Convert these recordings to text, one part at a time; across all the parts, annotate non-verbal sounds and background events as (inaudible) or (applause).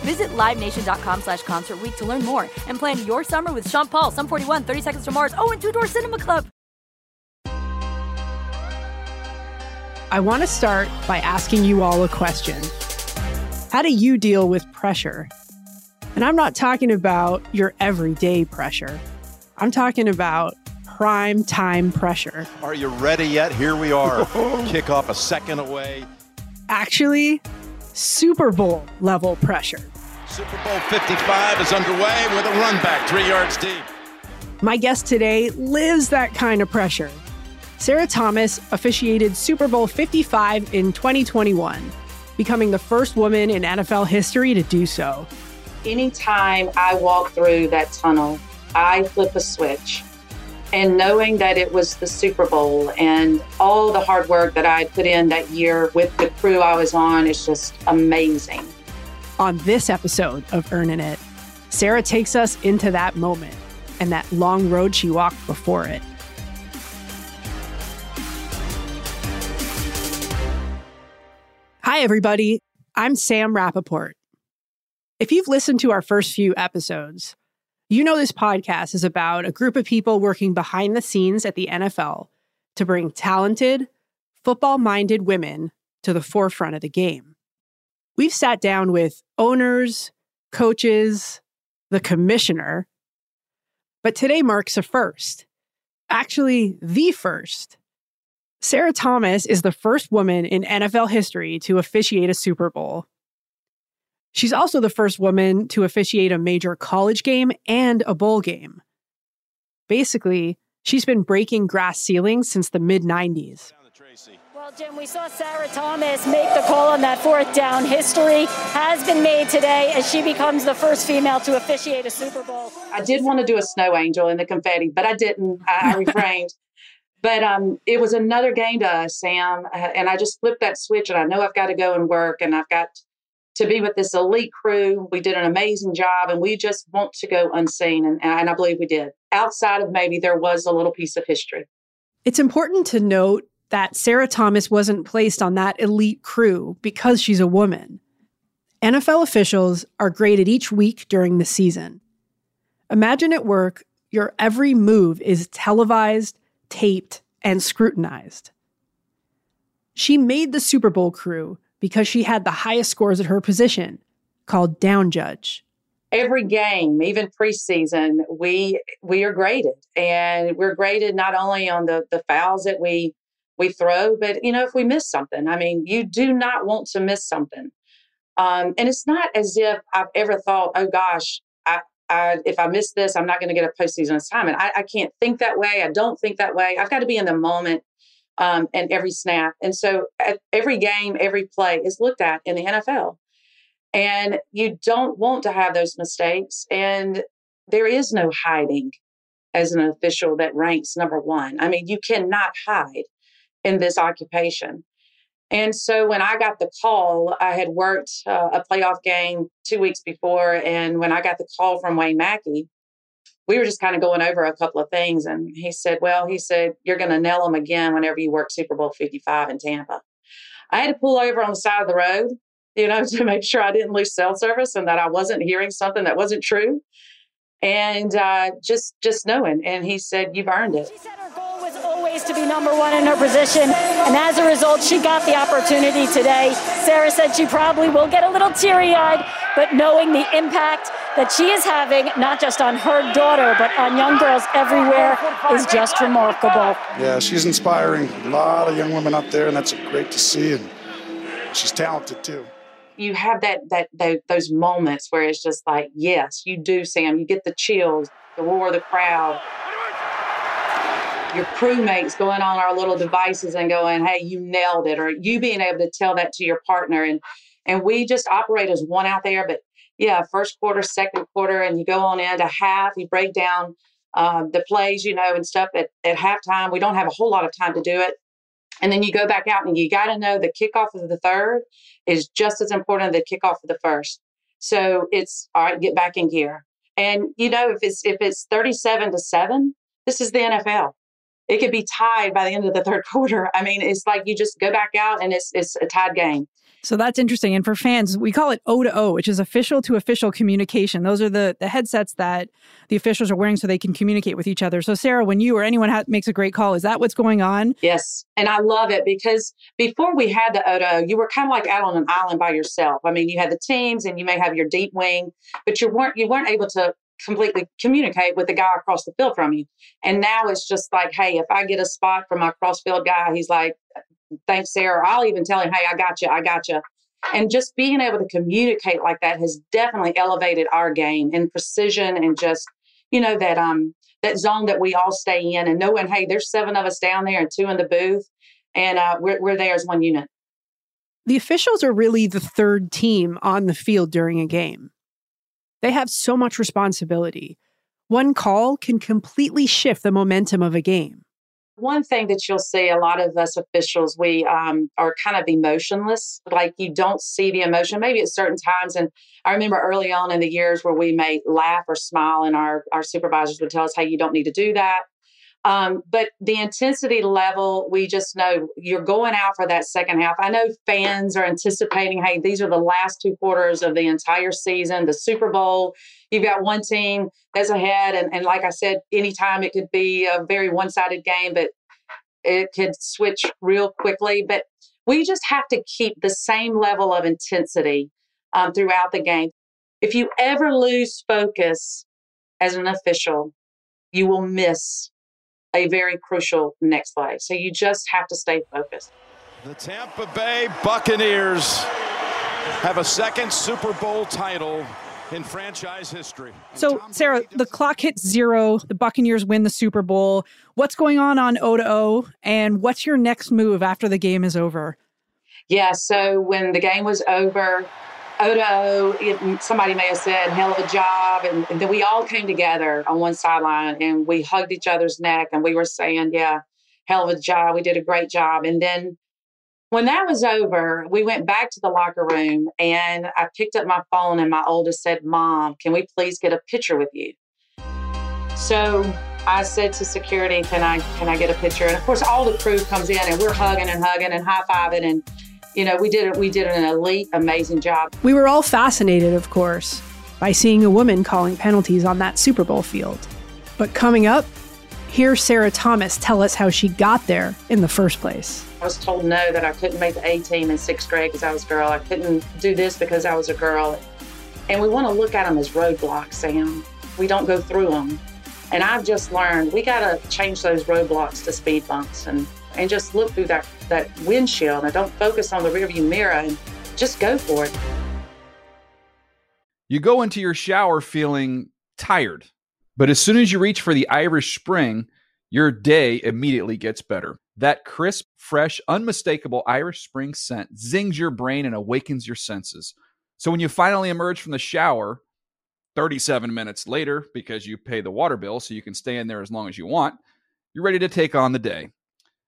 Visit LiveNation.com slash Concert Week to learn more and plan your summer with Sean Paul, Sum 41, 30 Seconds to Mars, oh, and Two Door Cinema Club. I want to start by asking you all a question. How do you deal with pressure? And I'm not talking about your everyday pressure. I'm talking about prime time pressure. Are you ready yet? Here we are. (laughs) Kickoff a second away. Actually, Super Bowl level pressure. Super Bowl 55 is underway with a run back three yards deep. My guest today lives that kind of pressure. Sarah Thomas officiated Super Bowl 55 in 2021, becoming the first woman in NFL history to do so. Anytime I walk through that tunnel, I flip a switch. And knowing that it was the Super Bowl and all the hard work that I put in that year with the crew I was on is just amazing. On this episode of Earning It, Sarah takes us into that moment and that long road she walked before it. Hi, everybody. I'm Sam Rapoport. If you've listened to our first few episodes, you know this podcast is about a group of people working behind the scenes at the NFL to bring talented, football minded women to the forefront of the game. We've sat down with owners, coaches, the commissioner, but today marks a first. Actually, the first. Sarah Thomas is the first woman in NFL history to officiate a Super Bowl. She's also the first woman to officiate a major college game and a bowl game. Basically, she's been breaking grass ceilings since the mid 90s. Well, Jim, we saw Sarah Thomas make the call on that fourth down. History has been made today as she becomes the first female to officiate a Super Bowl. I did want to do a snow angel in the confetti, but I didn't. I, I (laughs) refrained. But um, it was another game to us, Sam. Uh, and I just flipped that switch, and I know I've got to go and work, and I've got to be with this elite crew. We did an amazing job, and we just want to go unseen. And, and I believe we did. Outside of maybe there was a little piece of history. It's important to note that Sarah Thomas wasn't placed on that elite crew because she's a woman. NFL officials are graded each week during the season. Imagine at work, your every move is televised taped, and scrutinized. She made the Super Bowl crew because she had the highest scores at her position, called down judge. Every game, even preseason, we we are graded, and we're graded not only on the the fouls that we we throw, but you know if we miss something. I mean, you do not want to miss something. Um, and it's not as if I've ever thought, oh gosh, I, I, if I miss this, I'm not going to get a postseason assignment. I, I can't think that way. I don't think that way. I've got to be in the moment um, and every snap. And so every game, every play is looked at in the NFL. And you don't want to have those mistakes. And there is no hiding as an official that ranks number one. I mean, you cannot hide in this occupation. And so when I got the call, I had worked uh, a playoff game two weeks before. And when I got the call from Wayne Mackie, we were just kind of going over a couple of things. And he said, Well, he said, you're going to nail them again whenever you work Super Bowl 55 in Tampa. I had to pull over on the side of the road, you know, (laughs) to make sure I didn't lose cell service and that I wasn't hearing something that wasn't true. And uh, just just knowing. And he said, You've earned it always to be number one in her position. And as a result, she got the opportunity today. Sarah said she probably will get a little teary eyed, but knowing the impact that she is having, not just on her daughter, but on young girls everywhere, is just remarkable. Yeah, she's inspiring. A lot of young women up there, and that's great to see. And she's talented too you have that, that that those moments where it's just like, yes, you do, Sam. You get the chills, the roar of the crowd, your crewmates going on our little devices and going, "Hey, you nailed it," or you being able to tell that to your partner, and and we just operate as one out there. But yeah, first quarter, second quarter, and you go on into half. You break down uh, the plays, you know, and stuff at at halftime. We don't have a whole lot of time to do it, and then you go back out and you got to know the kickoff of the third is just as important as the kickoff of the first. So it's all right. Get back in gear. And you know, if it's if it's thirty-seven to seven, this is the NFL it could be tied by the end of the third (laughs) quarter. I mean, it's like you just go back out and it's it's a tied game. So that's interesting. And for fans, we call it O to O, which is official to official communication. Those are the, the headsets that the officials are wearing so they can communicate with each other. So, Sarah, when you or anyone ha- makes a great call, is that what's going on? Yes. And I love it because before we had the O to O, you were kind of like out on an island by yourself. I mean, you had the teams and you may have your deep wing, but you weren't you weren't able to completely communicate with the guy across the field from you. And now it's just like, hey, if I get a spot from my cross field guy, he's like, thanks, Sarah. I'll even tell him, hey, I got you, I got you. And just being able to communicate like that has definitely elevated our game in precision and just, you know, that um that zone that we all stay in and knowing, hey, there's seven of us down there and two in the booth, and uh, we're we're there as one unit. The officials are really the third team on the field during a game. They have so much responsibility. One call can completely shift the momentum of a game. One thing that you'll see a lot of us officials, we um, are kind of emotionless. Like you don't see the emotion, maybe at certain times. And I remember early on in the years where we may laugh or smile, and our, our supervisors would tell us, hey, you don't need to do that. Um, but the intensity level, we just know you're going out for that second half. I know fans are anticipating, hey, these are the last two quarters of the entire season, the Super Bowl. You've got one team that's ahead. And, and like I said, anytime it could be a very one sided game, but it could switch real quickly. But we just have to keep the same level of intensity um, throughout the game. If you ever lose focus as an official, you will miss a very crucial next play. So you just have to stay focused. The Tampa Bay Buccaneers have a second Super Bowl title in franchise history. So, Sarah, the clock hits zero. The Buccaneers win the Super Bowl. What's going on on O to O, and what's your next move after the game is over? Yeah, so when the game was over, O to O, somebody may have said, hell of a job. And, then we all came together on one sideline and we hugged each other's neck and we were saying, yeah, hell of a job. We did a great job. And then when that was over, we went back to the locker room and I picked up my phone and my oldest said, Mom, can we please get a picture with you? So I said to security, Can I can I get a picture? And of course all the crew comes in and we're hugging and hugging and high fiving and you know, we did we did an elite, amazing job. We were all fascinated, of course, by seeing a woman calling penalties on that Super Bowl field. But coming up, hear Sarah Thomas tell us how she got there in the first place. I was told no that I couldn't make the A team in sixth grade because I was a girl. I couldn't do this because I was a girl. And we want to look at them as roadblocks, Sam. We don't go through them. And I've just learned we got to change those roadblocks to speed bumps and and just look through that, that windshield and don't focus on the rearview mirror and just go for it. You go into your shower feeling tired, but as soon as you reach for the Irish Spring, your day immediately gets better. That crisp, fresh, unmistakable Irish Spring scent zings your brain and awakens your senses. So when you finally emerge from the shower, 37 minutes later, because you pay the water bill so you can stay in there as long as you want, you're ready to take on the day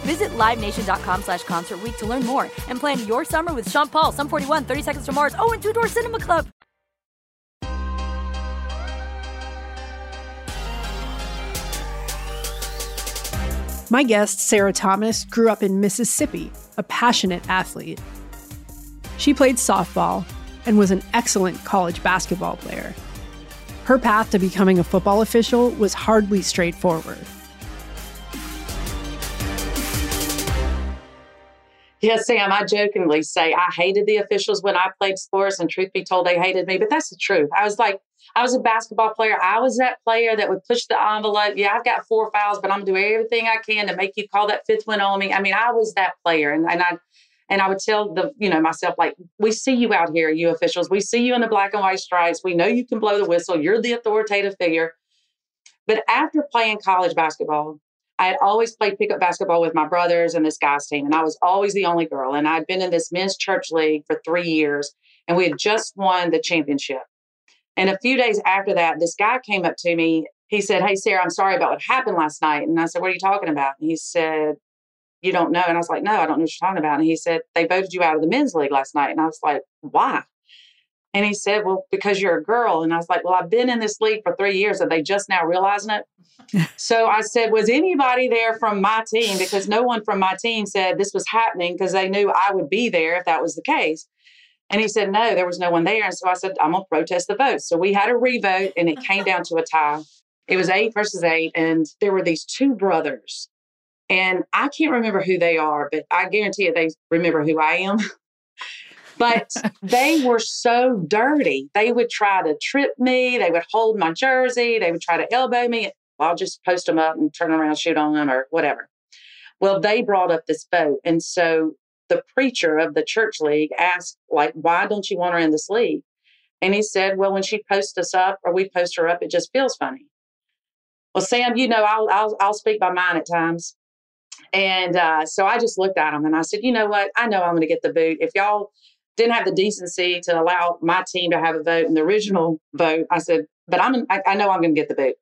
Visit LiveNation.com slash Concert to learn more and plan your summer with Sean Paul, Sum 41, 30 Seconds to Mars, oh, and Two Door Cinema Club. My guest, Sarah Thomas, grew up in Mississippi, a passionate athlete. She played softball and was an excellent college basketball player. Her path to becoming a football official was hardly straightforward. Yes, Sam, I jokingly say I hated the officials when I played sports, and truth be told, they hated me. But that's the truth. I was like, I was a basketball player. I was that player that would push the envelope. Yeah, I've got four fouls, but I'm doing everything I can to make you call that fifth one on me. I mean, I was that player, and, and I and I would tell the you know myself like, we see you out here, you officials. We see you in the black and white stripes. We know you can blow the whistle. You're the authoritative figure. But after playing college basketball, I had always played pickup basketball with my brothers and this guy's team, and I was always the only girl. And I'd been in this men's church league for three years, and we had just won the championship. And a few days after that, this guy came up to me. He said, Hey, Sarah, I'm sorry about what happened last night. And I said, What are you talking about? And he said, You don't know. And I was like, No, I don't know what you're talking about. And he said, They voted you out of the men's league last night. And I was like, Why? And he said, Well, because you're a girl. And I was like, Well, I've been in this league for three years. Are they just now realizing it? (laughs) so I said, Was anybody there from my team? Because no one from my team said this was happening because they knew I would be there if that was the case. And he said, No, there was no one there. And so I said, I'm going to protest the vote. So we had a revote and it came down to a tie. It was eight versus eight. And there were these two brothers. And I can't remember who they are, but I guarantee you they remember who I am. (laughs) but they were so dirty. They would try to trip me. They would hold my jersey. They would try to elbow me. I'll just post them up and turn around, shoot on them or whatever. Well, they brought up this vote. And so the preacher of the church league asked, like, why don't you want her in this league? And he said, well, when she posts us up or we post her up, it just feels funny. Well, Sam, you know, I'll I'll, I'll speak my mind at times. And uh, so I just looked at him and I said, you know what? I know I'm going to get the boot. If y'all didn't have the decency to allow my team to have a vote in the original vote, I said, but I'm I, I know I'm going to get the boot.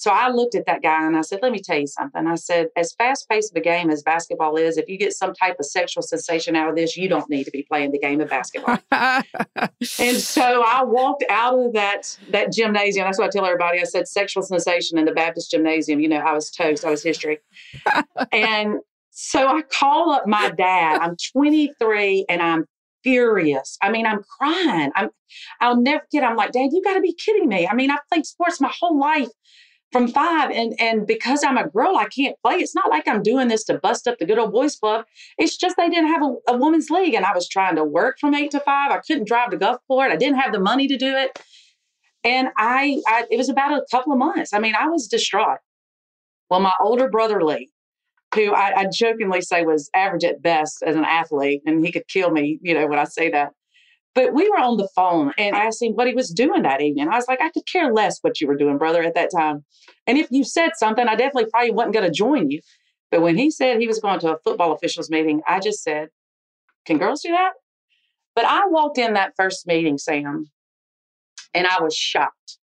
So I looked at that guy and I said, let me tell you something. I said, as fast paced of a game as basketball is, if you get some type of sexual sensation out of this, you don't need to be playing the game of basketball. (laughs) and so I walked out of that that gymnasium. That's what I tell everybody. I said sexual sensation in the Baptist gymnasium. You know, I was toast. I was history. (laughs) and so I call up my dad. I'm 23 and I'm furious. I mean, I'm crying. I'm I'll never get. I'm like, Dad, you got to be kidding me. I mean, I've played sports my whole life from five and and because i'm a girl i can't play it's not like i'm doing this to bust up the good old boys club it's just they didn't have a, a women's league and i was trying to work from eight to five i couldn't drive to gulfport i didn't have the money to do it and I, I it was about a couple of months i mean i was distraught well my older brother lee who I, I jokingly say was average at best as an athlete and he could kill me you know when i say that but we were on the phone and I asked him what he was doing that evening. I was like, I could care less what you were doing, brother, at that time. And if you said something, I definitely probably wasn't going to join you. But when he said he was going to a football officials meeting, I just said, Can girls do that? But I walked in that first meeting, Sam, and I was shocked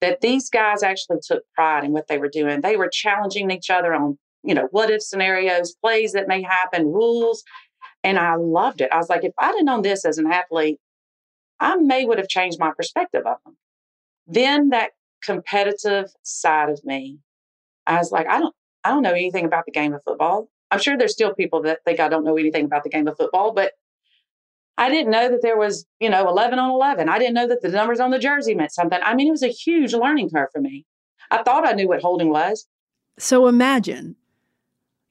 that these guys actually took pride in what they were doing. They were challenging each other on, you know, what if scenarios, plays that may happen, rules. And I loved it. I was like, if I'd have known this as an athlete, I may would have changed my perspective of them. Then that competitive side of me, I was like, I don't, I don't know anything about the game of football. I'm sure there's still people that think I don't know anything about the game of football, but I didn't know that there was, you know, 11 on 11. I didn't know that the numbers on the jersey meant something. I mean, it was a huge learning curve for me. I thought I knew what holding was. So imagine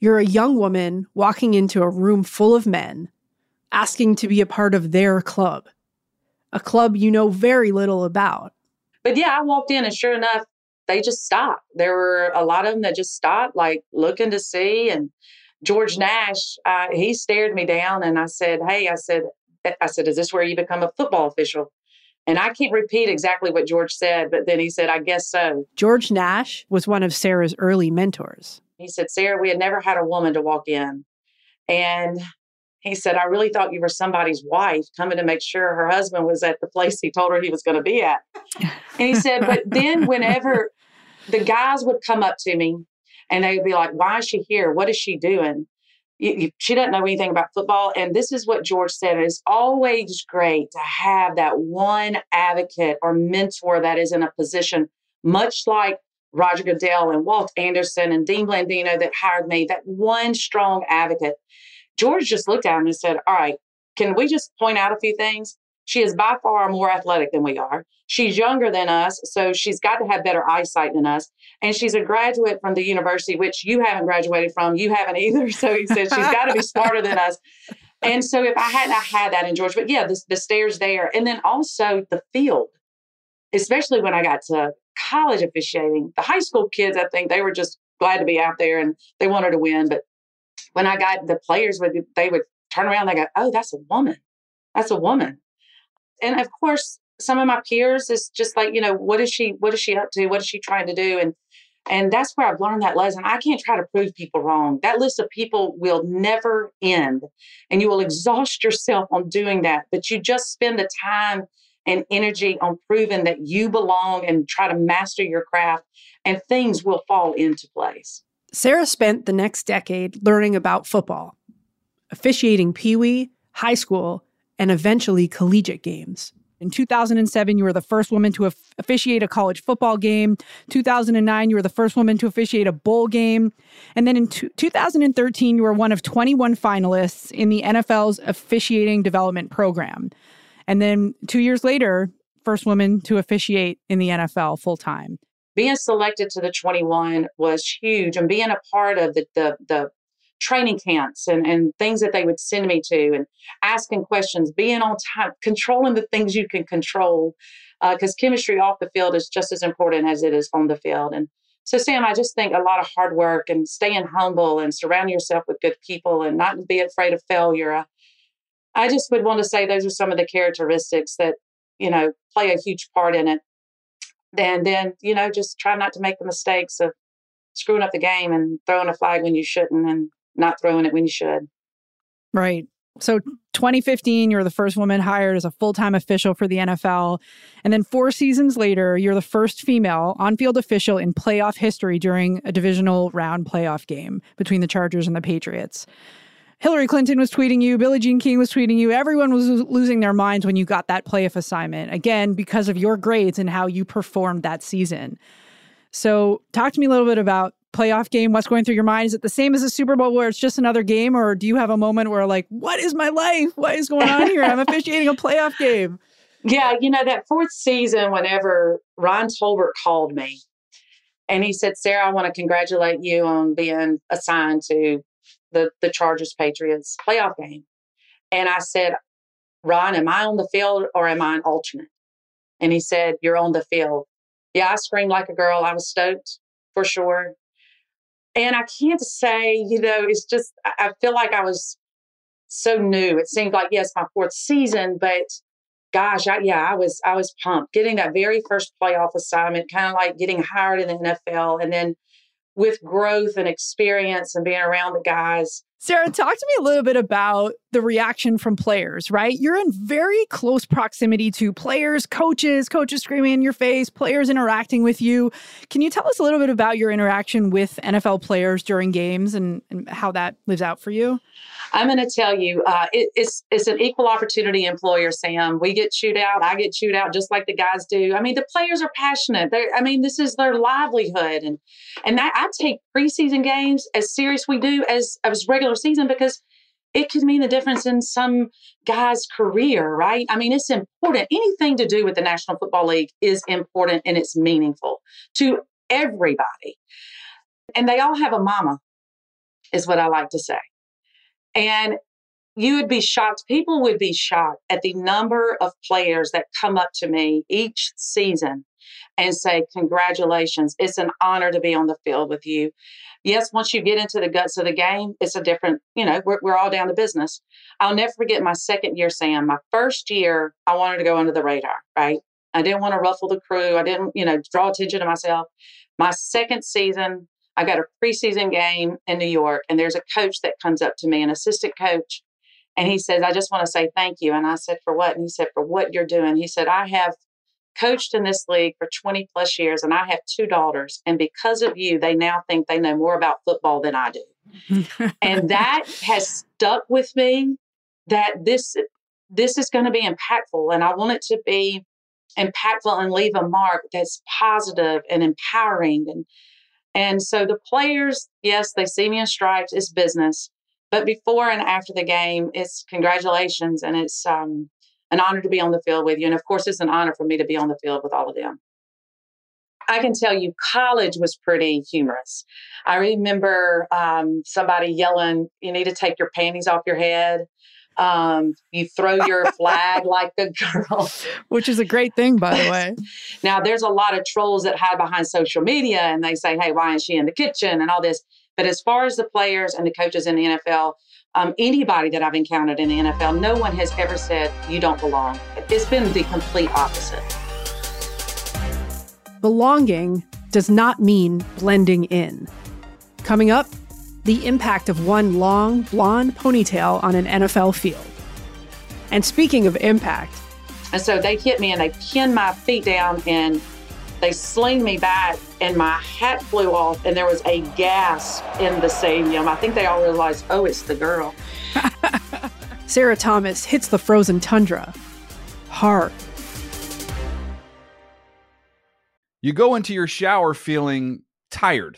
you're a young woman walking into a room full of men, asking to be a part of their club, a club you know very little about. But yeah, I walked in and sure enough, they just stopped. There were a lot of them that just stopped, like looking to see. And George Nash, uh, he stared me down and I said, Hey, I said, I said, Is this where you become a football official? And I can't repeat exactly what George said, but then he said, I guess so. George Nash was one of Sarah's early mentors. He said, Sarah, we had never had a woman to walk in. And he said, I really thought you were somebody's wife coming to make sure her husband was at the place he told her he was going to be at. And he said, But then (laughs) whenever the guys would come up to me and they would be like, Why is she here? What is she doing? You, you, she doesn't know anything about football. And this is what George said it's always great to have that one advocate or mentor that is in a position, much like Roger Goodell and Walt Anderson and Dean Blandino that hired me, that one strong advocate. George just looked at him and said, All right, can we just point out a few things? She is by far more athletic than we are. She's younger than us, so she's got to have better eyesight than us. And she's a graduate from the university, which you haven't graduated from. You haven't either. (laughs) So he said she's got to be smarter than us. And so if I hadn't I had that in George, but yeah, the, the stairs there. And then also the field, especially when I got to college officiating. The high school kids, I think they were just glad to be out there and they wanted to win. But when I got the players, would they would turn around, they go, "Oh, that's a woman. That's a woman." And of course, some of my peers is just like, you know, what is she? What is she up to? What is she trying to do? And and that's where I've learned that lesson. I can't try to prove people wrong. That list of people will never end, and you will exhaust yourself on doing that. But you just spend the time and energy on proving that you belong and try to master your craft, and things will fall into place. Sarah spent the next decade learning about football, officiating Pee Wee, high school, and eventually collegiate games. In 2007, you were the first woman to officiate a college football game. 2009, you were the first woman to officiate a bowl game. And then in 2013, you were one of 21 finalists in the NFL's officiating development program. And then two years later, first woman to officiate in the NFL full time. Being selected to the 21 was huge, and being a part of the, the, the training camps and, and things that they would send me to and asking questions, being on time, controlling the things you can control. Because uh, chemistry off the field is just as important as it is on the field. And so, Sam, I just think a lot of hard work and staying humble and surrounding yourself with good people and not be afraid of failure. I, I just would want to say those are some of the characteristics that, you know, play a huge part in it. And then, you know, just try not to make the mistakes of screwing up the game and throwing a flag when you shouldn't and not throwing it when you should. Right. So 2015, you're the first woman hired as a full-time official for the NFL. And then four seasons later, you're the first female on-field official in playoff history during a divisional round playoff game between the Chargers and the Patriots. Hillary Clinton was tweeting you, Billie Jean King was tweeting you. Everyone was losing their minds when you got that playoff assignment. Again, because of your grades and how you performed that season. So, talk to me a little bit about playoff game? What's going through your mind? Is it the same as a Super Bowl where it's just another game, or do you have a moment where like, what is my life? What is going on here? I'm (laughs) officiating a playoff game. Yeah, you know that fourth season, whenever Ron Torbert called me, and he said, "Sarah, I want to congratulate you on being assigned to the the Chargers Patriots playoff game," and I said, "Ron, am I on the field or am I an alternate?" And he said, "You're on the field." Yeah, I screamed like a girl. I was stoked for sure. And I can't say, you know, it's just, I feel like I was so new. It seemed like, yes, my fourth season, but gosh, I, yeah, I was, I was pumped getting that very first playoff assignment, kind of like getting hired in the NFL. And then with growth and experience and being around the guys, Sarah, talk to me a little bit about the reaction from players, right? You're in very close proximity to players, coaches, coaches screaming in your face, players interacting with you. Can you tell us a little bit about your interaction with NFL players during games and, and how that lives out for you? I'm going to tell you, uh, it, it's it's an equal opportunity employer, Sam. We get chewed out. I get chewed out just like the guys do. I mean, the players are passionate. They're, I mean, this is their livelihood, and and that, I take preseason games as serious we do as as regular season because it could mean the difference in some guy's career, right? I mean, it's important. Anything to do with the National Football League is important and it's meaningful to everybody. And they all have a mama, is what I like to say. And you would be shocked, people would be shocked at the number of players that come up to me each season and say, Congratulations, it's an honor to be on the field with you yes, once you get into the guts of the game, it's a different, you know, we're, we're all down to business. I'll never forget my second year, Sam. My first year, I wanted to go under the radar, right? I didn't want to ruffle the crew. I didn't, you know, draw attention to myself. My second season, I got a preseason game in New York, and there's a coach that comes up to me, an assistant coach, and he says, I just want to say thank you. And I said, For what? And he said, For what you're doing. He said, I have coached in this league for 20 plus years and I have two daughters. And because of you, they now think they know more about football than I do. (laughs) and that has stuck with me that this this is going to be impactful and I want it to be impactful and leave a mark that's positive and empowering and and so the players, yes, they see me in stripes, it's business. But before and after the game, it's congratulations and it's um an honor to be on the field with you. And of course, it's an honor for me to be on the field with all of them. I can tell you, college was pretty humorous. I remember um, somebody yelling, You need to take your panties off your head. Um, you throw your flag (laughs) like a girl. Which is a great thing, by the way. (laughs) now, there's a lot of trolls that hide behind social media and they say, Hey, why is she in the kitchen and all this? But as far as the players and the coaches in the NFL, um, anybody that I've encountered in the NFL, no one has ever said, you don't belong. It's been the complete opposite. Belonging does not mean blending in. Coming up, the impact of one long, blonde ponytail on an NFL field. And speaking of impact, and so they hit me and they pinned my feet down and they sling me back, and my hat flew off, and there was a gasp in the stadium. I think they all realized, oh, it's the girl. (laughs) Sarah Thomas hits the frozen tundra hard. You go into your shower feeling tired,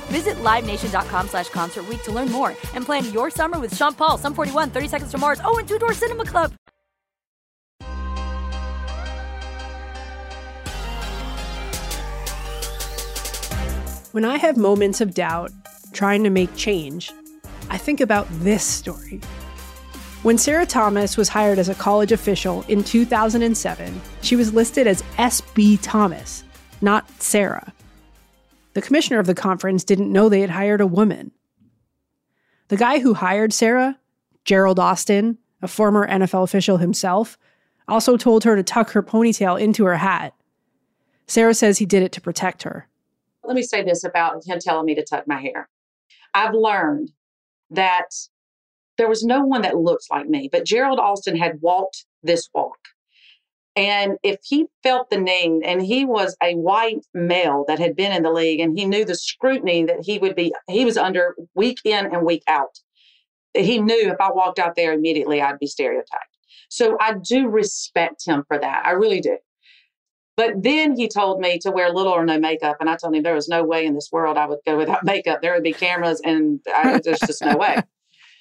Visit LiveNation.com slash Concert to learn more and plan your summer with Sean Paul, Sum 41, 30 Seconds to Mars, oh, and Two Door Cinema Club. When I have moments of doubt trying to make change, I think about this story. When Sarah Thomas was hired as a college official in 2007, she was listed as SB Thomas, not Sarah. The commissioner of the conference didn't know they had hired a woman. The guy who hired Sarah, Gerald Austin, a former NFL official himself, also told her to tuck her ponytail into her hat. Sarah says he did it to protect her. Let me say this about him telling me to tuck my hair. I've learned that there was no one that looks like me, but Gerald Austin had walked this walk. And if he felt the need, and he was a white male that had been in the league, and he knew the scrutiny that he would be, he was under week in and week out. He knew if I walked out there immediately, I'd be stereotyped. So I do respect him for that. I really do. But then he told me to wear little or no makeup. And I told him there was no way in this world I would go without (laughs) makeup. There would be cameras and I, there's just no way.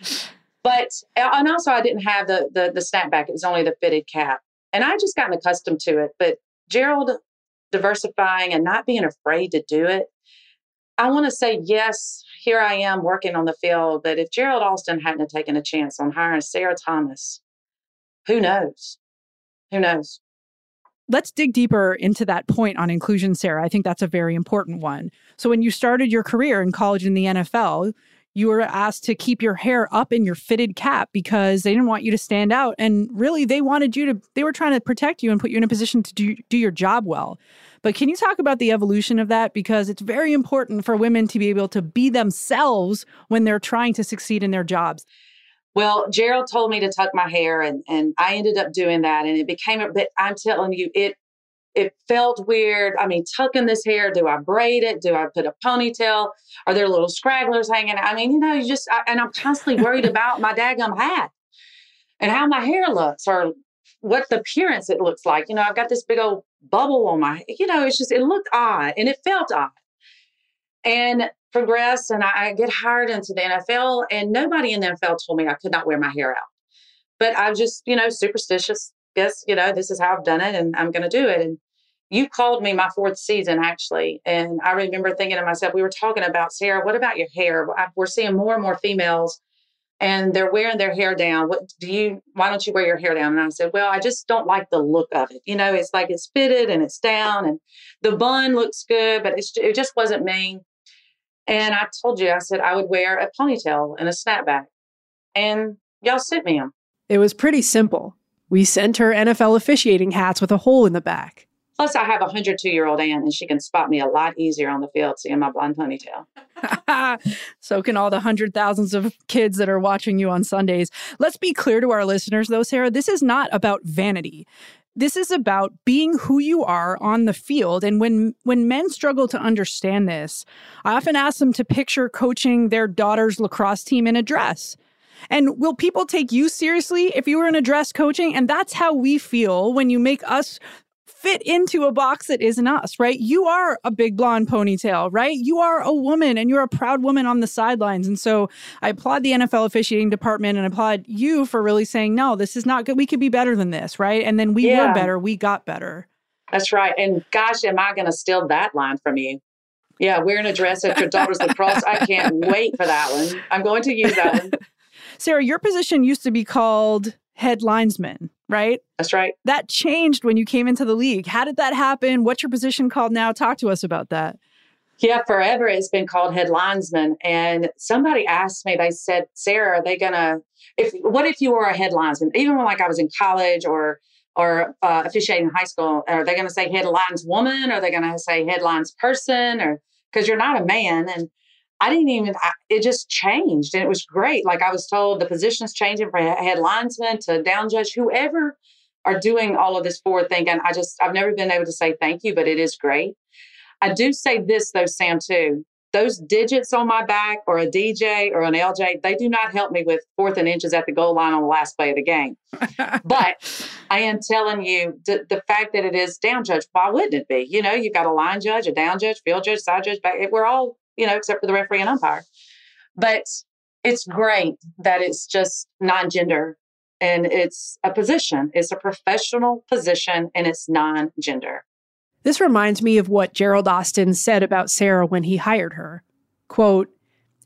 (laughs) But, and also I didn't have the, the, the snapback. It was only the fitted cap. And I just gotten accustomed to it. But Gerald diversifying and not being afraid to do it. I want to say, yes, here I am working on the field. But if Gerald Austin hadn't taken a chance on hiring Sarah Thomas, who knows? Who knows? Let's dig deeper into that point on inclusion, Sarah. I think that's a very important one. So, when you started your career in college in the NFL, you were asked to keep your hair up in your fitted cap because they didn't want you to stand out. And really, they wanted you to, they were trying to protect you and put you in a position to do, do your job well. But can you talk about the evolution of that? Because it's very important for women to be able to be themselves when they're trying to succeed in their jobs. Well, Gerald told me to tuck my hair, and and I ended up doing that, and it became a bit. I'm telling you, it it felt weird. I mean, tucking this hair, do I braid it? Do I put a ponytail? Are there little scragglers hanging? I mean, you know, you just I, and I'm constantly worried about my daggum hat and how my hair looks or what the appearance it looks like. You know, I've got this big old bubble on my. You know, it's just it looked odd and it felt odd. And progress and I, I get hired into the NFL, and nobody in the NFL told me I could not wear my hair out. But I'm just, you know, superstitious. Guess, you know, this is how I've done it and I'm going to do it. And you called me my fourth season, actually. And I remember thinking to myself, we were talking about, Sarah, what about your hair? We're seeing more and more females and they're wearing their hair down. What do you, why don't you wear your hair down? And I said, well, I just don't like the look of it. You know, it's like it's fitted and it's down and the bun looks good, but it just wasn't me. And I told you, I said I would wear a ponytail and a snapback. And y'all sent me them. It was pretty simple. We sent her NFL officiating hats with a hole in the back. Plus, I have a 102 year old aunt, and she can spot me a lot easier on the field seeing my blonde ponytail. (laughs) so can all the hundred thousands of kids that are watching you on Sundays. Let's be clear to our listeners, though, Sarah, this is not about vanity. This is about being who you are on the field. And when when men struggle to understand this, I often ask them to picture coaching their daughter's lacrosse team in a dress. And will people take you seriously if you were in a dress coaching? And that's how we feel when you make us fit into a box that isn't us, right? You are a big blonde ponytail, right? You are a woman and you're a proud woman on the sidelines. And so I applaud the NFL officiating department and applaud you for really saying, no, this is not good. We could be better than this, right? And then we yeah. were better. We got better. That's right. And gosh, am I going to steal that line from you? Yeah, wearing a dress at your daughter's lacrosse. I can't wait for that one. I'm going to use that one. (laughs) Sarah, your position used to be called head linesman, right? That's right. That changed when you came into the league. How did that happen? What's your position called now? Talk to us about that. Yeah, forever it's been called head linesman. And somebody asked me, they said, Sarah, are they gonna if what if you were a head linesman? Even when like I was in college or or uh, officiating in high school, are they gonna say headlines woman? Or are they gonna say headlines person? Or because you're not a man. And I didn't even, I, it just changed and it was great. Like I was told the position's changing from head linesman to down judge, whoever are doing all of this forward thinking. I just, I've never been able to say thank you, but it is great. I do say this though, Sam, too. Those digits on my back or a DJ or an LJ, they do not help me with fourth and inches at the goal line on the last play of the game. but (laughs) I am telling you the, the fact that it is down judge, why wouldn't it be? You know, you've got a line judge, a down judge, field judge, side judge, back. We're all you know, except for the referee and umpire. But it's great that it's just non gender and it's a position, it's a professional position and it's non gender. This reminds me of what Gerald Austin said about Sarah when he hired her. Quote,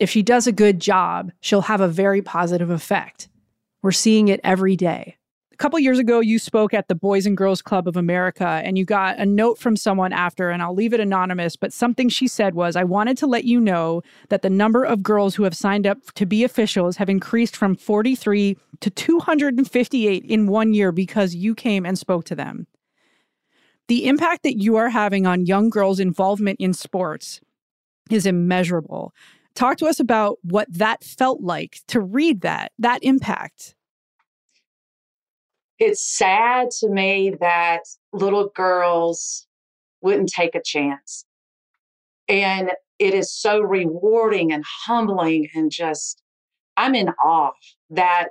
if she does a good job, she'll have a very positive effect. We're seeing it every day. A couple years ago, you spoke at the Boys and Girls Club of America, and you got a note from someone after, and I'll leave it anonymous, but something she said was I wanted to let you know that the number of girls who have signed up to be officials have increased from 43 to 258 in one year because you came and spoke to them. The impact that you are having on young girls' involvement in sports is immeasurable. Talk to us about what that felt like to read that, that impact it's sad to me that little girls wouldn't take a chance. And it is so rewarding and humbling and just I'm in awe that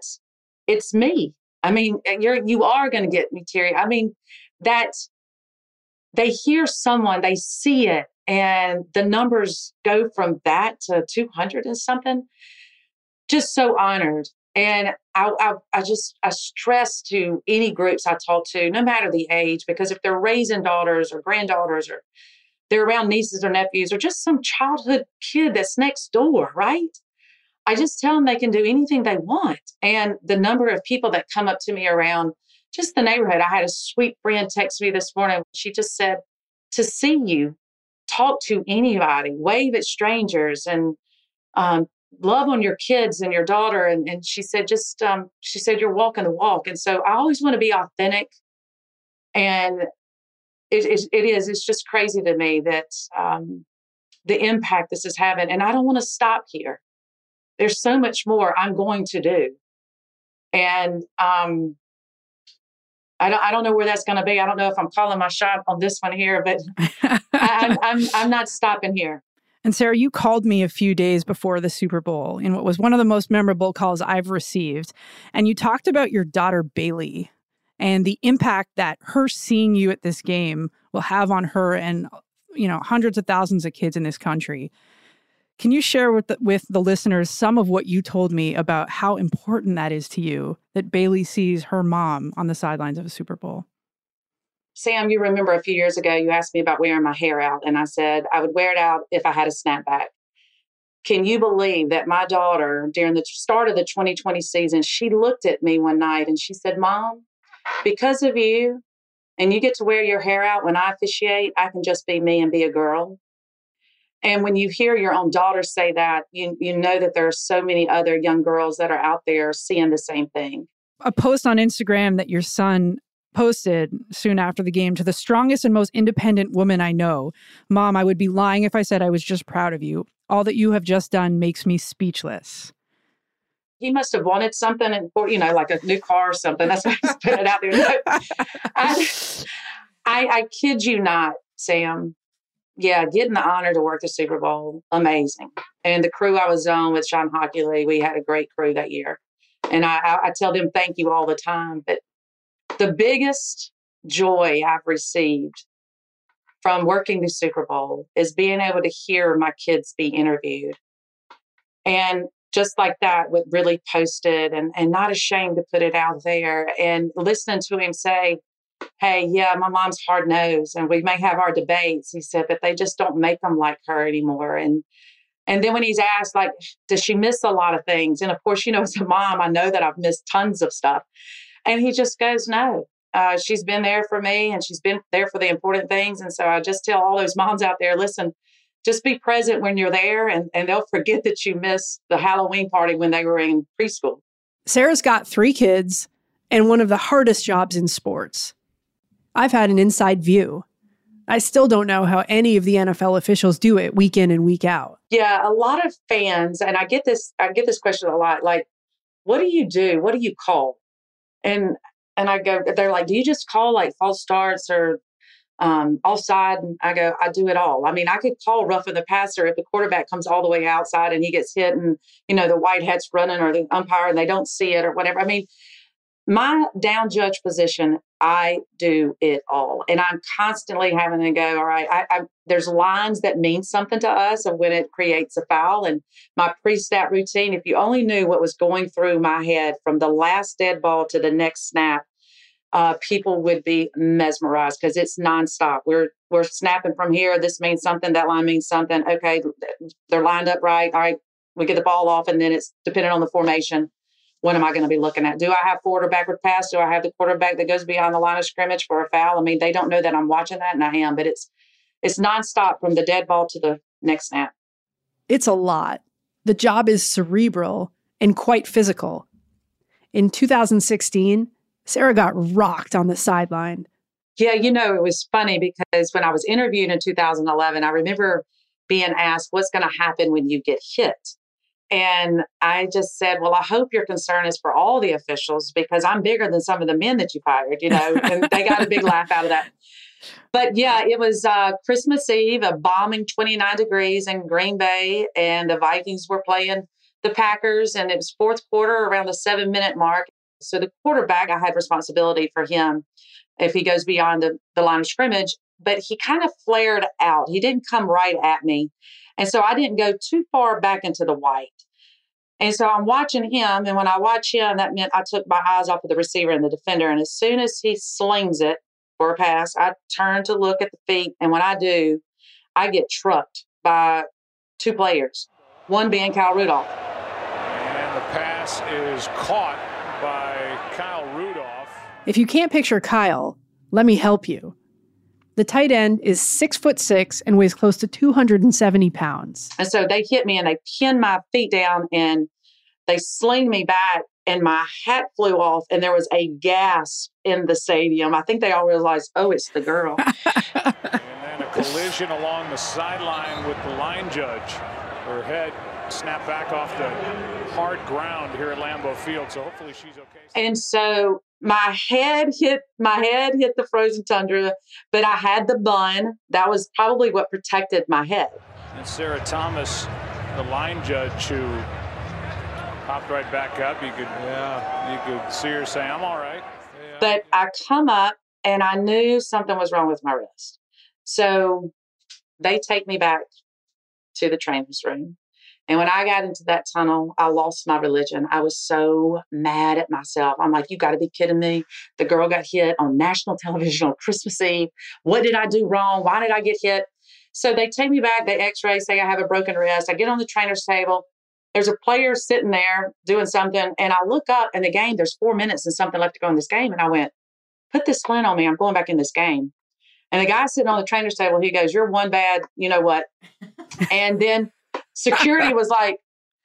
it's me. I mean, you're you are going to get me teary. I mean, that they hear someone, they see it, and the numbers go from that to 200 and something. Just so honored. And I, I, I, just I stress to any groups I talk to, no matter the age, because if they're raising daughters or granddaughters or they're around nieces or nephews or just some childhood kid that's next door, right? I just tell them they can do anything they want. And the number of people that come up to me around just the neighborhood. I had a sweet friend text me this morning. She just said, to see you talk to anybody, wave at strangers, and um, love on your kids and your daughter. And, and she said, just, um, she said, you're walking the walk. And so I always want to be authentic. And it, it, it is, it's just crazy to me that um, the impact this is having. And I don't want to stop here. There's so much more I'm going to do. And um, I don't, I don't know where that's going to be. I don't know if I'm calling my shot on this one here, but (laughs) I, I'm, I'm, I'm not stopping here. And Sarah, you called me a few days before the Super Bowl in what was one of the most memorable calls I've received. And you talked about your daughter, Bailey, and the impact that her seeing you at this game will have on her and, you know, hundreds of thousands of kids in this country. Can you share with the, with the listeners some of what you told me about how important that is to you that Bailey sees her mom on the sidelines of a Super Bowl? Sam, you remember a few years ago you asked me about wearing my hair out, and I said I would wear it out if I had a snapback. Can you believe that my daughter, during the start of the 2020 season, she looked at me one night and she said, Mom, because of you, and you get to wear your hair out when I officiate, I can just be me and be a girl. And when you hear your own daughter say that, you, you know that there are so many other young girls that are out there seeing the same thing. A post on Instagram that your son posted soon after the game to the strongest and most independent woman I know. Mom, I would be lying if I said I was just proud of you. All that you have just done makes me speechless. He must have wanted something, for, you know, like a new car or something. That's why he's put it out there. (laughs) I, I, I kid you not, Sam yeah, getting the honor to work the Super Bowl, amazing. And the crew I was on with Shawn Hochuli, we had a great crew that year. And I, I, I tell them thank you all the time. But the biggest joy I've received from working the Super Bowl is being able to hear my kids be interviewed. And just like that, with really posted and, and not ashamed to put it out there and listening to him say, hey, yeah, my mom's hard nosed and we may have our debates. He said, but they just don't make them like her anymore. And and then when he's asked, like, does she miss a lot of things? And of course, you know, as a mom, I know that I've missed tons of stuff. And he just goes, no, uh, she's been there for me and she's been there for the important things. And so I just tell all those moms out there, listen, just be present when you're there and, and they'll forget that you missed the Halloween party when they were in preschool. Sarah's got three kids and one of the hardest jobs in sports. I've had an inside view. I still don't know how any of the NFL officials do it week in and week out. Yeah, a lot of fans, and I get this, I get this question a lot. Like, what do you do? What do you call? And and I go, they're like, do you just call like false starts or um, offside? And I go, I do it all. I mean, I could call roughing the passer if the quarterback comes all the way outside and he gets hit, and you know the white hat's running or the umpire and they don't see it or whatever. I mean, my down judge position, I do it all. And I'm constantly having to go, all right, I, I, there's lines that mean something to us and when it creates a foul. And my pre snap routine, if you only knew what was going through my head from the last dead ball to the next snap, uh, people would be mesmerized because it's nonstop. We're we're snapping from here. This means something. That line means something. Okay, they're lined up right. All right, we get the ball off, and then it's depending on the formation what am I going to be looking at? Do I have forward or backward pass? Do I have the quarterback that goes beyond the line of scrimmage for a foul? I mean, they don't know that I'm watching that, and I am, but it's it's nonstop from the dead ball to the next snap. It's a lot. The job is cerebral and quite physical. In 2016, Sarah got rocked on the sideline. Yeah, you know, it was funny because when I was interviewed in 2011, I remember being asked, What's going to happen when you get hit? And I just said, Well, I hope your concern is for all the officials because I'm bigger than some of the men that you've hired, you know, and they got a big (laughs) laugh out of that. But yeah, it was uh, Christmas Eve, a bombing 29 degrees in Green Bay, and the Vikings were playing the Packers, and it was fourth quarter around the seven minute mark. So the quarterback, I had responsibility for him if he goes beyond the, the line of scrimmage. but he kind of flared out. He didn't come right at me. And so I didn't go too far back into the white. And so I'm watching him. And when I watch him, that meant I took my eyes off of the receiver and the defender. And as soon as he slings it for a pass, I turn to look at the feet. And when I do, I get trucked by two players, one being Kyle Rudolph. And the pass is caught by Kyle Rudolph. If you can't picture Kyle, let me help you. The tight end is six foot six and weighs close to 270 pounds. And so they hit me and they pinned my feet down and they sling me back and my hat flew off and there was a gasp in the stadium. I think they all realized, oh, it's the girl. (laughs) and then a collision along the sideline with the line judge. Her head snapped back off the hard ground here at Lambeau Field. So hopefully she's okay. And so my head hit my head hit the frozen tundra, but I had the bun. That was probably what protected my head. And Sarah Thomas, the line judge, who popped right back up. You could, yeah, you could see her say, "I'm all right." Yeah. But I come up and I knew something was wrong with my wrist, so they take me back to the trainer's room. And when I got into that tunnel, I lost my religion. I was so mad at myself. I'm like, you got to be kidding me. The girl got hit on national (laughs) television on Christmas Eve. What did I do wrong? Why did I get hit? So they take me back, they x ray, say I have a broken wrist. I get on the trainer's table. There's a player sitting there doing something. And I look up in the game, there's four minutes and something left to go in this game. And I went, put this splint on me. I'm going back in this game. And the guy sitting on the trainer's table, he goes, You're one bad, you know what? (laughs) and then security was like,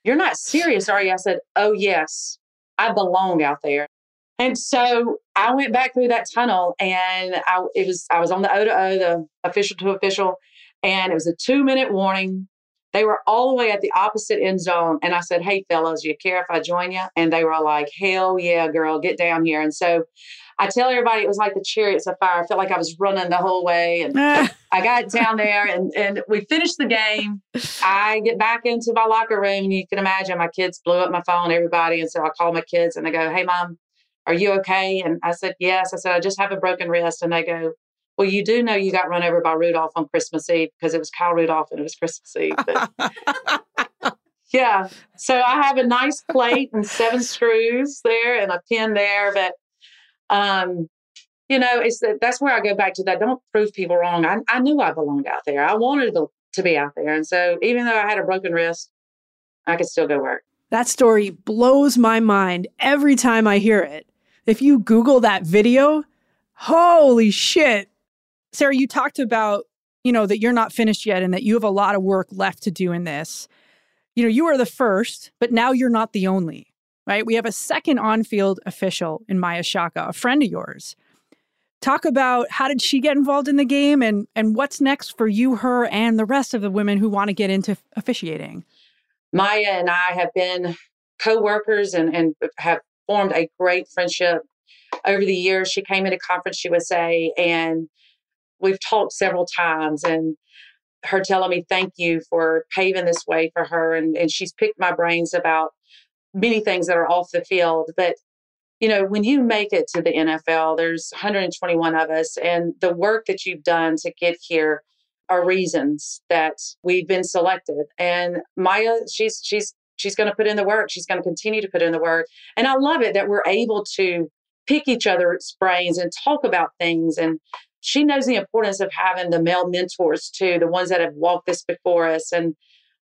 You're not serious, are you? I said, Oh, yes, I belong out there. And so I went back through that tunnel and I it was I was on the O to O, the official to official, and it was a two minute warning. They were all the way at the opposite end zone. And I said, Hey fellas, you care if I join you? And they were like, Hell yeah, girl, get down here. And so I tell everybody it was like the chariots of fire. I felt like I was running the whole way. And (laughs) I got down there and, and we finished the game. I get back into my locker room and you can imagine my kids blew up my phone, everybody. And so I call my kids and they go, Hey mom, are you okay? And I said, Yes. I said, I just have a broken wrist. And they go, Well, you do know you got run over by Rudolph on Christmas Eve because it was Kyle Rudolph and it was Christmas Eve. But, (laughs) yeah. So I have a nice plate and seven screws there and a pin there. But um, you know, it's that that's where I go back to that. Don't prove people wrong. I, I knew I belonged out there. I wanted to, to be out there. And so even though I had a broken wrist, I could still go work. That story blows my mind every time I hear it. If you Google that video, holy shit. Sarah, you talked about, you know, that you're not finished yet and that you have a lot of work left to do in this. You know, you are the first, but now you're not the only right? We have a second on field official in Maia Chaka, a friend of yours. Talk about how did she get involved in the game and, and what's next for you, her, and the rest of the women who want to get into officiating. Maia and I have been co workers and, and have formed a great friendship over the years. She came into Conference USA and we've talked several times and her telling me thank you for paving this way for her and, and she's picked my brains about many things that are off the field. But, you know, when you make it to the NFL, there's 121 of us, and the work that you've done to get here are reasons that we've been selected. And Maia, she's she's she's going to put in the work. She's going to continue to put in the work. And I love it that we're able to pick each other's brains and talk about things and she knows the importance of having the male mentors too, the ones that have walked this before us and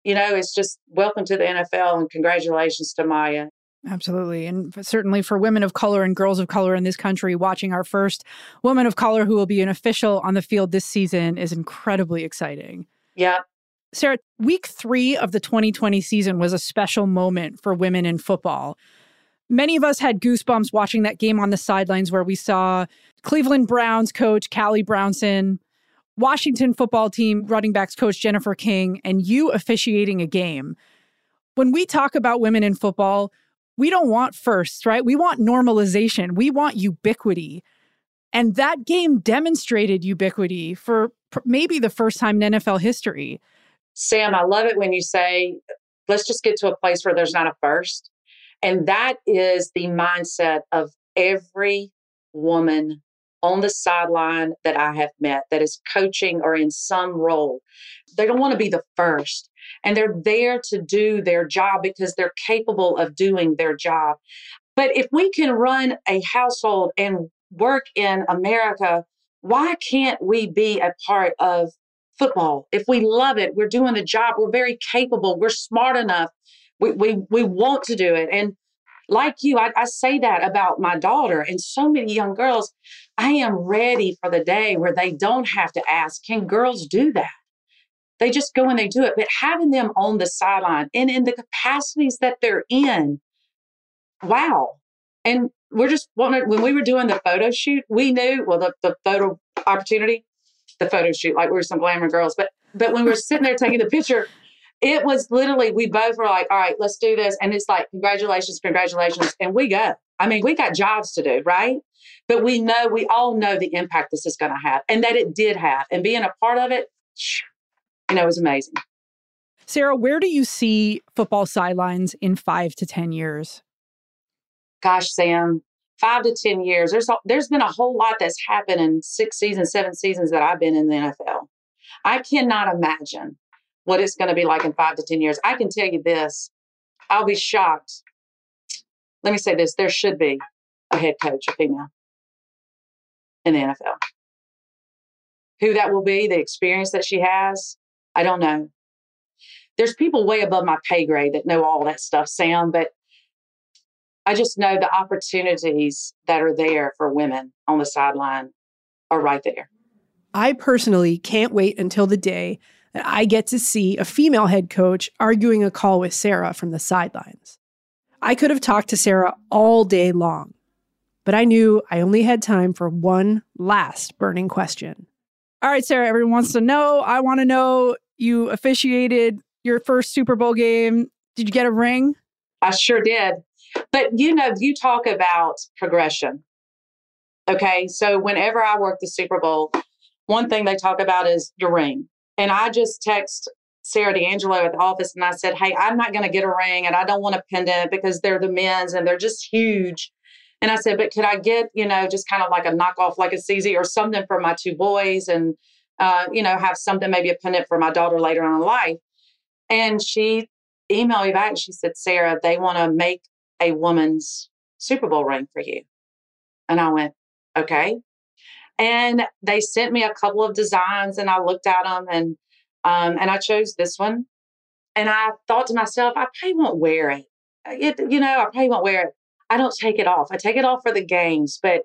you know, it's just welcome to the NFL and congratulations to Maia. Absolutely. And certainly for women of color and girls of color in this country, watching our first woman of color who will be an official on the field this season is incredibly exciting. Yeah. Sarah, week three of the 2020 season was a special moment for women in football. Many of us had goosebumps watching that game on the sidelines where we saw Cleveland Browns coach Callie Brownson Washington football team running backs coach Jennifer King and you officiating a game. When we talk about women in football, we don't want firsts, right? We want normalization. We want ubiquity. And that game demonstrated ubiquity for maybe the first time in NFL history. Sam, I love it when you say, let's just get to a place where there's not a first. And that is the mindset of every woman on the sideline that I have met that is coaching or in some role. They don't want to be the first. And they're there to do their job because they're capable of doing their job. But if we can run a household and work in America, why can't we be a part of football? If we love it, we're doing the job, we're very capable, we're smart enough, we, we, we want to do it. And like you, I, I say that about my daughter and so many young girls. I am ready for the day where they don't have to ask, can girls do that? They just go and they do it. But having them on the sideline and in the capacities that they're in, wow. And we're just when we were doing the photo shoot, we knew well the, the photo opportunity, the photo shoot, like we were some glamour girls. But but when we were sitting there taking the picture, it was literally we both were like, all right, let's do this. And it's like, congratulations, congratulations. And we go. I mean, we got jobs to do, right? But we know, we all know the impact this is going to have and that it did have. And being a part of it, you know, it was amazing. Sarah, where do you see football sidelines in five to 10 years? Gosh, Sam, five to 10 years, there's, there's been a whole lot that's happened in six seasons, seven seasons that I've been in the NFL. I cannot imagine what it's going to be like in five to 10 years. I can tell you this I'll be shocked. Let me say this there should be a head coach, a female, in the NFL. Who that will be, the experience that she has, I don't know. There's people way above my pay grade that know all that stuff, Sam, but I just know the opportunities that are there for women on the sideline are right there. I personally can't wait until the day that I get to see a female head coach arguing a call with Sarah from the sidelines. I could have talked to Sarah all day long, but I knew I only had time for one last burning question. All right, Sarah, everyone wants to know. I want to know you officiated your first Super Bowl game. Did you get a ring? I sure did. But you know, you talk about progression. Okay. So whenever I work the Super Bowl, one thing they talk about is your ring. And I just text Sarah D'Angelo at the office and I said, Hey, I'm not going to get a ring and I don't want a pendant because they're the men's and they're just huge. And I said, But could I get, you know, just kind of like a knockoff, like a CZ or something for my two boys and, uh, you know, have something, maybe a pendant for my daughter later on in life. And she emailed me back and she said, Sarah, they want to make a woman's Super Bowl ring for you. And I went, Okay. And they sent me a couple of designs and I looked at them and um, and I chose this one. And I thought to myself, I probably won't wear it. it. You know, I probably won't wear it. I don't take it off. I take it off for the games, but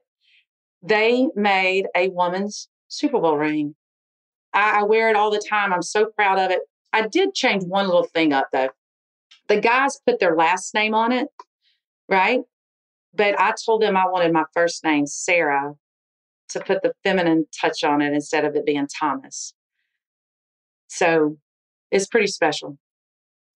they made a woman's Super Bowl ring. I, I wear it all the time. I'm so proud of it. I did change one little thing up though. The guys put their last name on it, right? But I told them I wanted my first name, Sarah, to put the feminine touch on it instead of it being Thomas. So it's pretty special.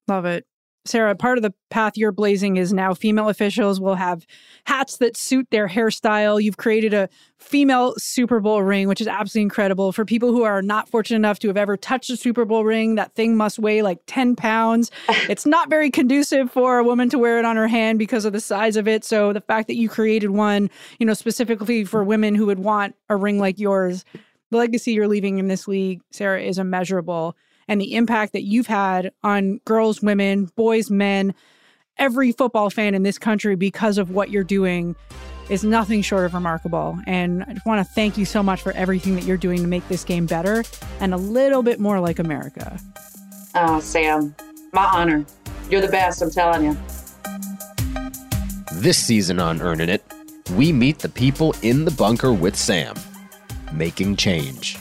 Love it. Sarah, part of the path you're blazing is now female officials will have hats that suit their hairstyle. You've created a female Super Bowl ring, which is absolutely incredible. For people who are not fortunate enough to have ever touched a Super Bowl ring, that thing must weigh like 10 pounds. (laughs) it's not very conducive for a woman to wear it on her hand because of the size of it. So the fact that you created one, you know, specifically for women who would want a ring like yours, the legacy you're leaving in this league, Sarah, is immeasurable and the impact that you've had on girls, women, boys, men, every football fan in this country because of what you're doing is nothing short of remarkable. And I just want to thank you so much for everything that you're doing to make this game better and a little bit more like America. Oh, Sam, my honor. You're the best, I'm telling you. This season on Earning It, we meet the people in the bunker with Sam, making change.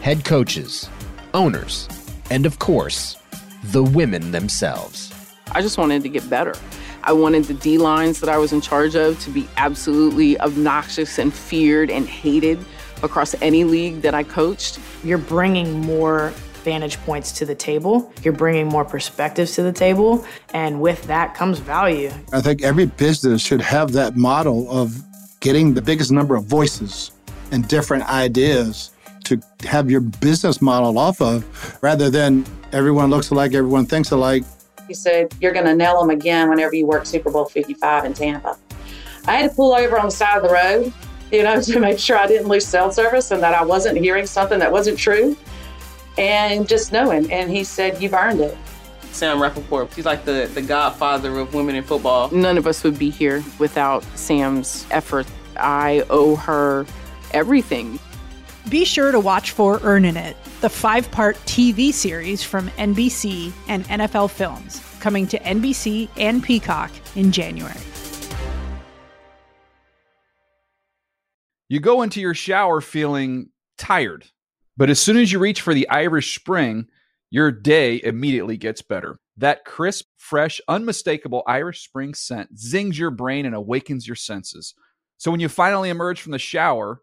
Head coaches, owners, and of course, the women themselves. I just wanted to get better. I wanted the D lines that I was in charge of to be absolutely obnoxious and feared and hated across any league that I coached. You're bringing more vantage points to the table. You're bringing more perspectives to the table. And with that comes value. I think every business should have that model of getting the biggest number of voices and different ideas to have your business model off of rather than everyone looks alike, everyone thinks alike. He said, You're going to nail them again whenever you work Super Bowl 55 in Tampa. I had to pull over on the side of the road you know, (laughs) to make sure I didn't lose cell service and that I wasn't hearing something that wasn't true. And just knowing. And he said, You've earned it. Sam Rapoport. he's like the, the godfather of women in football. None of us would be here without Sam's effort. I owe her everything. Be sure to watch for Earnin' It, the five part TV series from NBC and NFL Films, coming to NBC and Peacock in January. You go into your shower feeling tired, but as soon as you reach for the Irish Spring, your day immediately gets better. That crisp, fresh, unmistakable Irish Spring scent zings your brain and awakens your senses. So when you finally emerge from the shower,